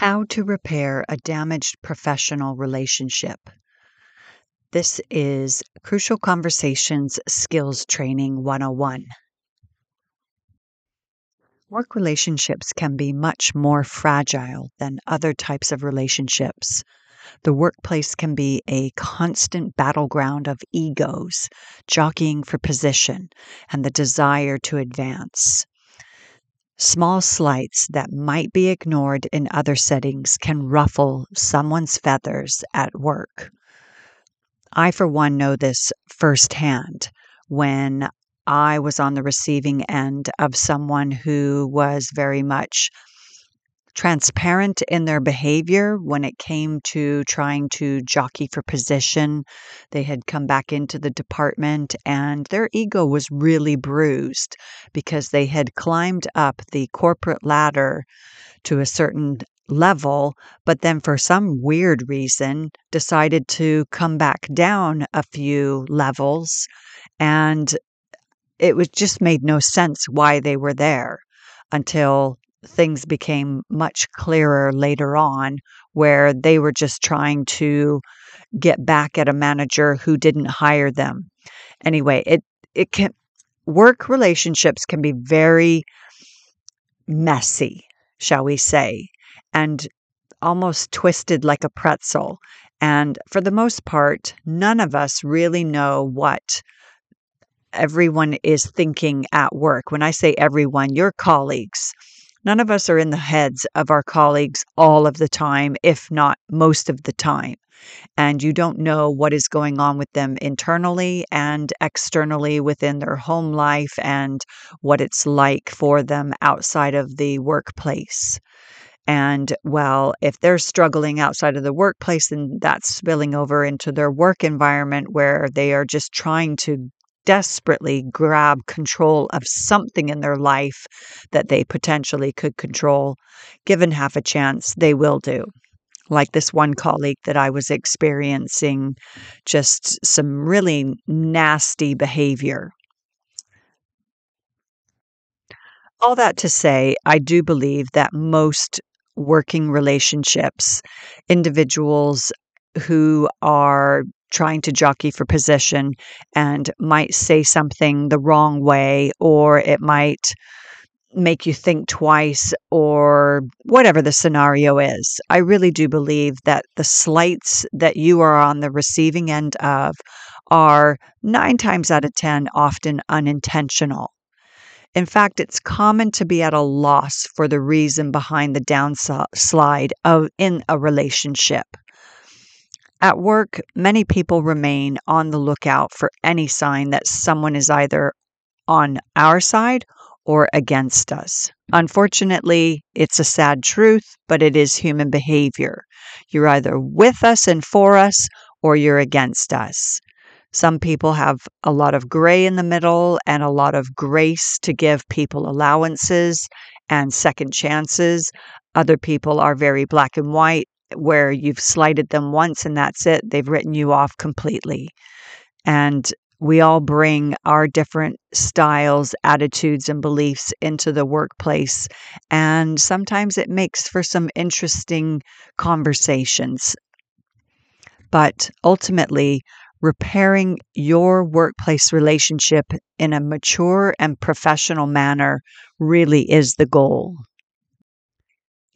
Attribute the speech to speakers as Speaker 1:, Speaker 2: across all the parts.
Speaker 1: How to repair a damaged professional relationship. This is Crucial Conversations Skills Training 101. Work relationships can be much more fragile than other types of relationships. The workplace can be a constant battleground of egos, jockeying for position and the desire to advance. Small slights that might be ignored in other settings can ruffle someone's feathers at work. I, for one, know this firsthand when I was on the receiving end of someone who was very much transparent in their behavior when it came to trying to jockey for position. They had come back into the department and their ego was really bruised because they had climbed up the corporate ladder to a certain level, but then for some weird reason decided to come back down a few levels. And it was just made no sense why they were there until things became much clearer later on where they were just trying to get back at a manager who didn't hire them. Anyway, it it can work relationships can be very messy, shall we say, and almost twisted like a pretzel. And for the most part, none of us really know what everyone is thinking at work. When I say everyone, your colleagues, None of us are in the heads of our colleagues all of the time, if not most of the time. And you don't know what is going on with them internally and externally within their home life and what it's like for them outside of the workplace. And well, if they're struggling outside of the workplace, then that's spilling over into their work environment where they are just trying to desperately grab control of something in their life that they potentially could control, given half a chance, they will do. Like this one colleague that I was experiencing just some really nasty behavior. All that to say, I do believe that most working relationships, individuals who are trying to jockey for position and might say something the wrong way, or it might make you think twice, or whatever the scenario is. I really do believe that the slights that you are on the receiving end of are nine times out of 10 often unintentional. In fact, it's common to be at a loss for the reason behind the downslide of in a relationship. At work, many people remain on the lookout for any sign that someone is either on our side or against us. Unfortunately, it's a sad truth, but it is human behavior. You're either with us and for us, or you're against us. Some people have a lot of gray in the middle and a lot of grace to give people allowances and second chances. Other people are very black and white where you've slighted them once and that's it. They've written you off completely. And we all bring our different styles, attitudes, and beliefs into the workplace. And sometimes it makes for some interesting conversations. But ultimately, repairing your workplace relationship in a mature and professional manner really is the goal.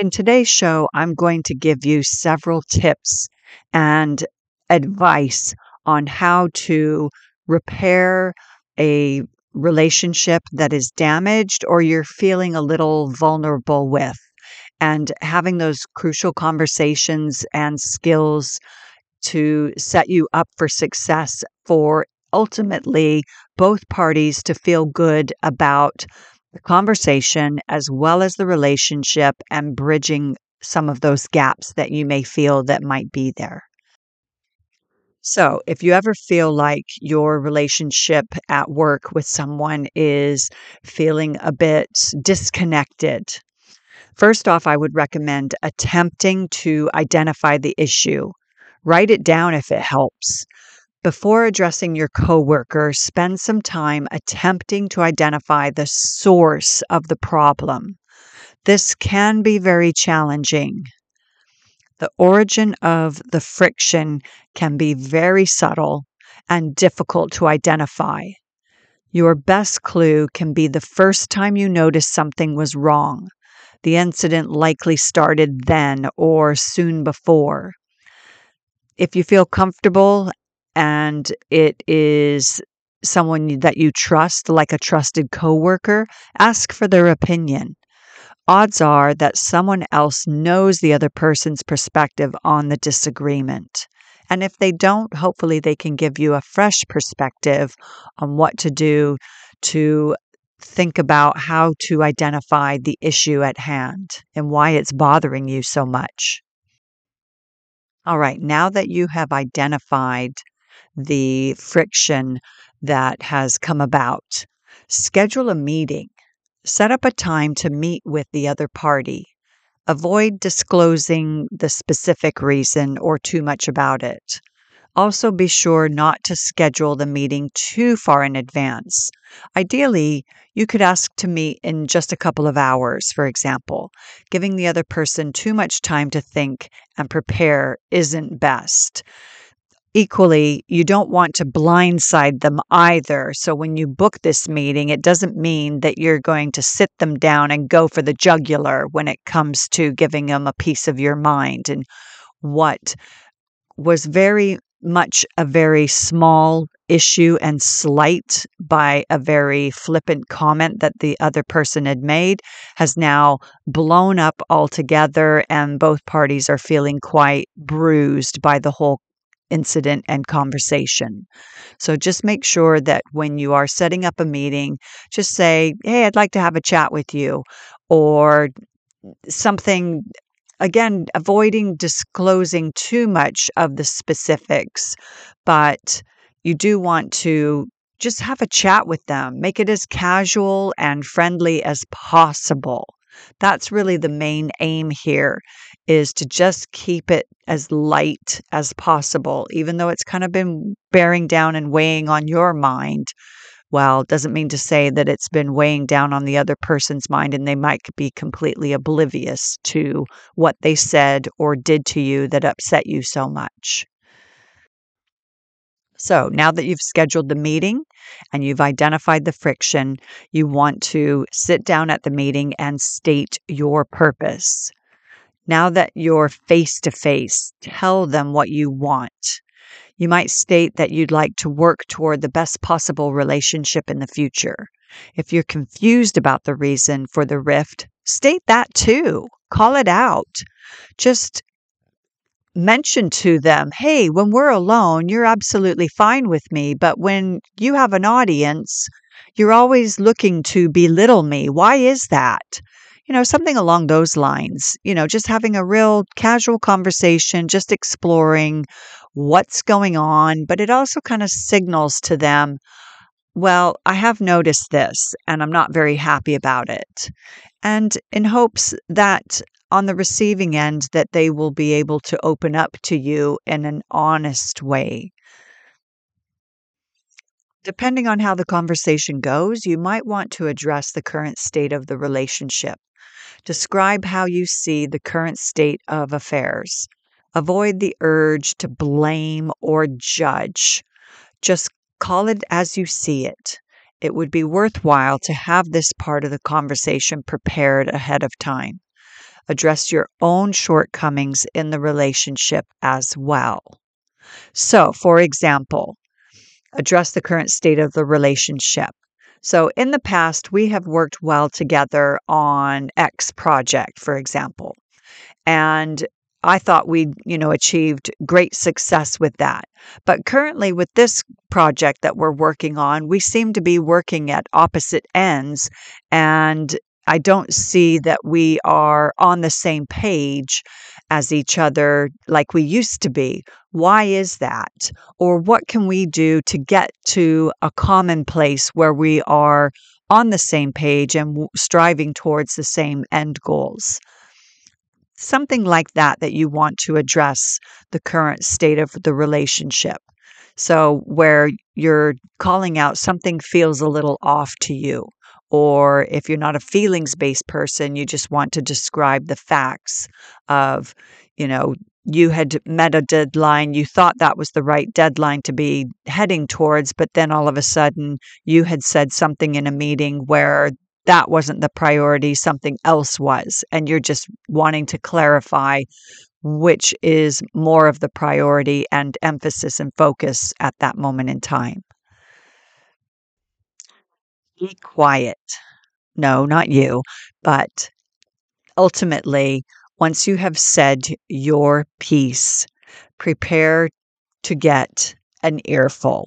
Speaker 1: In today's show, I'm going to give you several tips and advice on how to repair a relationship that is damaged or you're feeling a little vulnerable with. And having those crucial conversations and skills to set you up for success for ultimately both parties to feel good about the conversation as well as the relationship and bridging some of those gaps that you may feel that might be there. So, if you ever feel like your relationship at work with someone is feeling a bit disconnected, first off, I would recommend attempting to identify the issue. Write it down if it helps. Before addressing your coworker, spend some time attempting to identify the source of the problem. This can be very challenging. The origin of the friction can be very subtle and difficult to identify. Your best clue can be the first time you notice something was wrong. The incident likely started then or soon before. If you feel comfortable and it is someone that you trust, like a trusted coworker, ask for their opinion. Odds are that someone else knows the other person's perspective on the disagreement. And if they don't, hopefully they can give you a fresh perspective on what to do to think about how to identify the issue at hand and why it's bothering you so much. All right, now that you have identified the friction that has come about, schedule a meeting. Set up a time to meet with the other party Avoid disclosing the specific reason or too much about it. Also, be sure not to schedule the meeting too far in advance. Ideally, you could ask to meet in just a couple of hours, for example. Giving the other person too much time to think and prepare isn't best equally, you don't want to blindside them either. So when you book this meeting, it doesn't mean that you're going to sit them down and go for the jugular when it comes to giving them a piece of your mind. And what was very much a very small issue and slight by a very flippant comment that the other person had made has now blown up altogether, and both parties are feeling quite bruised by the whole incident and conversation. So just make sure that when you are setting up a meeting, just say, Hey, I'd like to have a chat with you, or something. Again, avoiding disclosing too much of the specifics, but you do want to just have a chat with them. Make it as casual and friendly as possible. That's really the main aim here is to just keep it as light as possible, even though it's kind of been bearing down and weighing on your mind. Well, doesn't mean to say that it's been weighing down on the other person's mind and they might be completely oblivious to what they said or did to you that upset you so much. So now that you've scheduled the meeting and you've identified the friction, you want to sit down at the meeting and state your purpose. Now that you're face to face, tell them what you want. You might state that you'd like to work toward the best possible relationship in the future. If you're confused about the reason for the rift, state that too. Call it out. Just mention to them, hey, when we're alone, you're absolutely fine with me. But when you have an audience, you're always looking to belittle me. Why is that? You know, something along those lines. You know, just having a real casual conversation, just exploring what's going on. But it also kind of signals to them, well, I have noticed this and I'm not very happy about it. And in hopes that on the receiving end that they will be able to open up to you in an honest way. Depending on how the conversation goes, you might want to address the current state of the relationship. Describe how you see the current state of affairs. Avoid the urge to blame or judge. Just call it as you see it. It would be worthwhile to have this part of the conversation prepared ahead of time address your own shortcomings in the relationship as well. So, for example, address the current state of the relationship. So, in the past, we have worked well together on X project, for example. And I thought we'd, you know, achieved great success with that. But currently with this project that we're working on, we seem to be working at opposite ends and I don't see that we are on the same page as each other like we used to be. Why is that? Or what can we do to get to a common place where we are on the same page and striving towards the same end goals? Something like that, that you want to address the current state of the relationship. So, where you're calling out something feels a little off to you or if you're not a feelings based person, you just want to describe the facts of, you know, you had met a deadline, you thought that was the right deadline to be heading towards, but then all of a sudden you had said something in a meeting where that wasn't the priority, something else was. And you're just wanting to clarify which is more of the priority and emphasis and focus at that moment in time. Be quiet. No, not you, but ultimately, once you have said your piece, prepare to get an earful.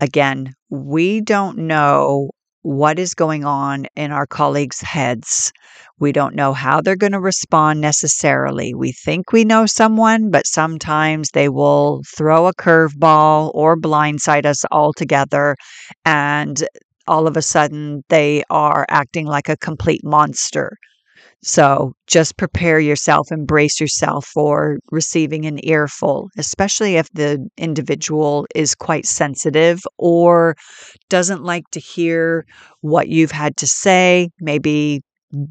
Speaker 1: Again, we don't know what is going on in our colleagues' heads. We don't know how they're going to respond necessarily. We think we know someone, but sometimes they will throw a curveball or blindside us altogether. And all of a sudden, they are acting like a complete monster. So just prepare yourself, embrace yourself for receiving an earful, especially if the individual is quite sensitive or doesn't like to hear what you've had to say. Maybe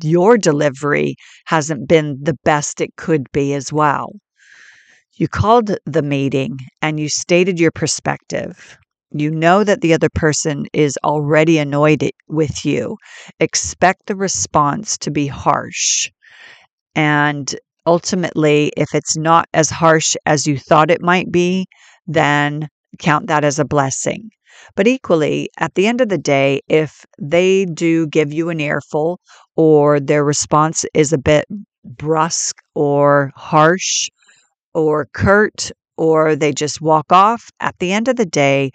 Speaker 1: your delivery hasn't been the best it could be as well. You called the meeting and you stated your perspective you know that the other person is already annoyed with you, expect the response to be harsh. And ultimately, if it's not as harsh as you thought it might be, then count that as a blessing. But equally, at the end of the day, if they do give you an earful or their response is a bit brusque or harsh or curt or they just walk off, at the end of the day,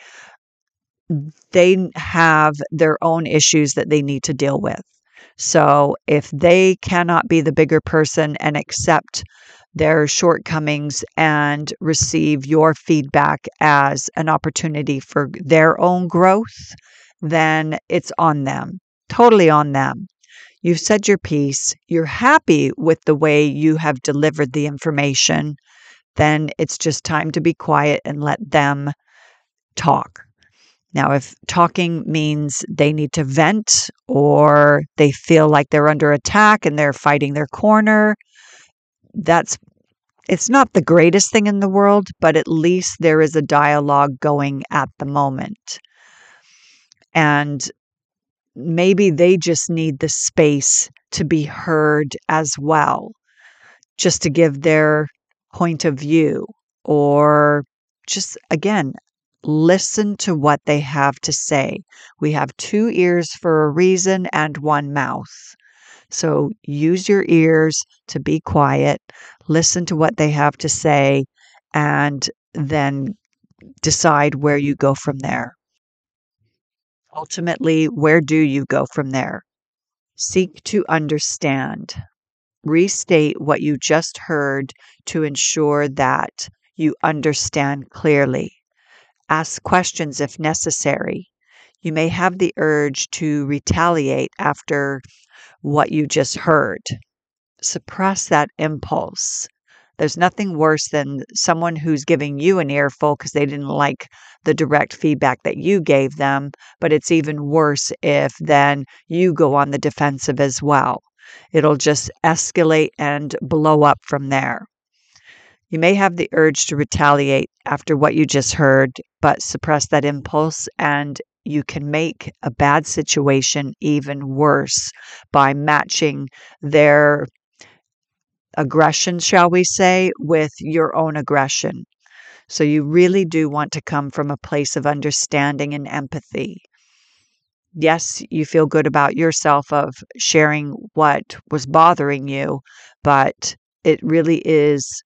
Speaker 1: they have their own issues that they need to deal with. So if they cannot be the bigger person and accept their shortcomings and receive your feedback as an opportunity for their own growth, then it's on them, totally on them. You've said your piece, you're happy with the way you have delivered the information, then it's just time to be quiet and let them talk. Now, if talking means they need to vent or they feel like they're under attack and they're fighting their corner, that's it's not the greatest thing in the world, but at least there is a dialogue going at the moment. And maybe they just need the space to be heard as well, just to give their point of view or just again listen to what they have to say. We have two ears for a reason and one mouth. So use your ears to be quiet, listen to what they have to say, and then decide where you go from there. Ultimately, where do you go from there? Seek to understand. Restate what you just heard to ensure that you understand clearly. Ask questions if necessary. You may have the urge to retaliate after what you just heard. Suppress that impulse. There's nothing worse than someone who's giving you an earful because they didn't like the direct feedback that you gave them. But it's even worse if then you go on the defensive as well. It'll just escalate and blow up from there. You may have the urge to retaliate after what you just heard, but suppress that impulse and you can make a bad situation even worse by matching their aggression, shall we say, with your own aggression. So you really do want to come from a place of understanding and empathy. Yes, you feel good about yourself of sharing what was bothering you, but it really is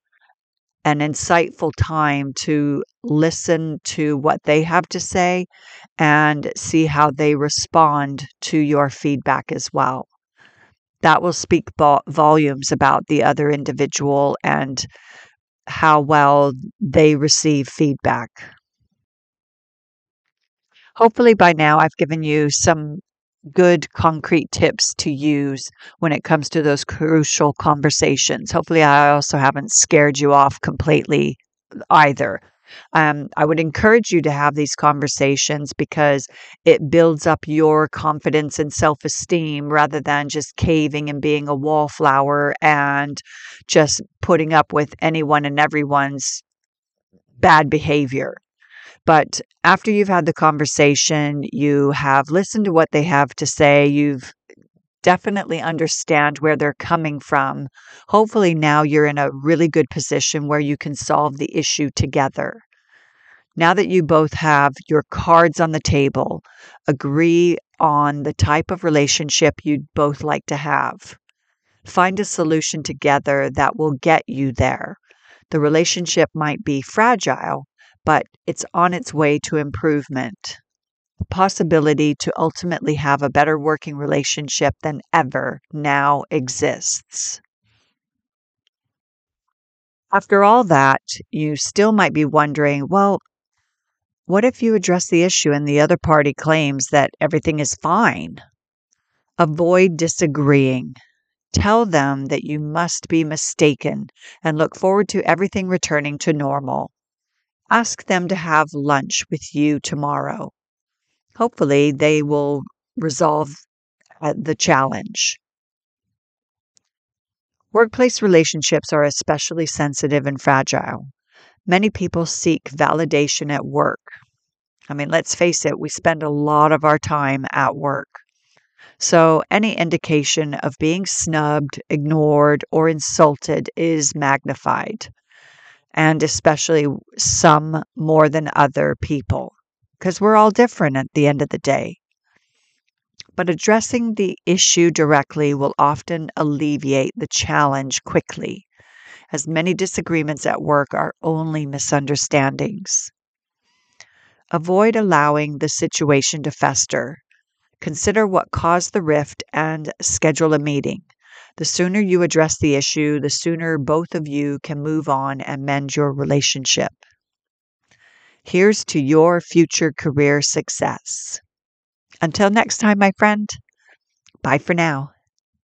Speaker 1: an insightful time to listen to what they have to say and see how they respond to your feedback as well. That will speak volumes about the other individual and how well they receive feedback. Hopefully, by now, I've given you some good concrete tips to use when it comes to those crucial conversations. Hopefully, I also haven't scared you off completely either. Um, I would encourage you to have these conversations because it builds up your confidence and self esteem rather than just caving and being a wallflower and just putting up with anyone and everyone's bad behavior. But after you've had the conversation, you have listened to what they have to say, you've definitely understand where they're coming from. Hopefully, now you're in a really good position where you can solve the issue together. Now that you both have your cards on the table, agree on the type of relationship you'd both like to have. Find a solution together that will get you there. The relationship might be fragile, but it's on its way to improvement The possibility to ultimately have a better working relationship than ever now exists. After all that, you still might be wondering well, what if you address the issue and the other party claims that everything is fine? Avoid disagreeing. Tell them that you must be mistaken and look forward to everything returning to normal. Ask them to have lunch with you tomorrow hopefully they will resolve uh, the challenge. Workplace relationships are especially sensitive and fragile. Many people seek validation at work. I mean, let's face it, we spend a lot of our time at work. So, any indication of being snubbed, ignored, or insulted is magnified, and especially some more than other people because we're all different at the end of the day. But addressing the issue directly will often alleviate the challenge quickly, as many disagreements at work are only misunderstandings. Avoid allowing the situation to fester. Consider what caused the rift and schedule a meeting. The sooner you address the issue, the sooner both of you can move on and mend your relationship. Here's to your future career success. Until next time, my friend, bye for now.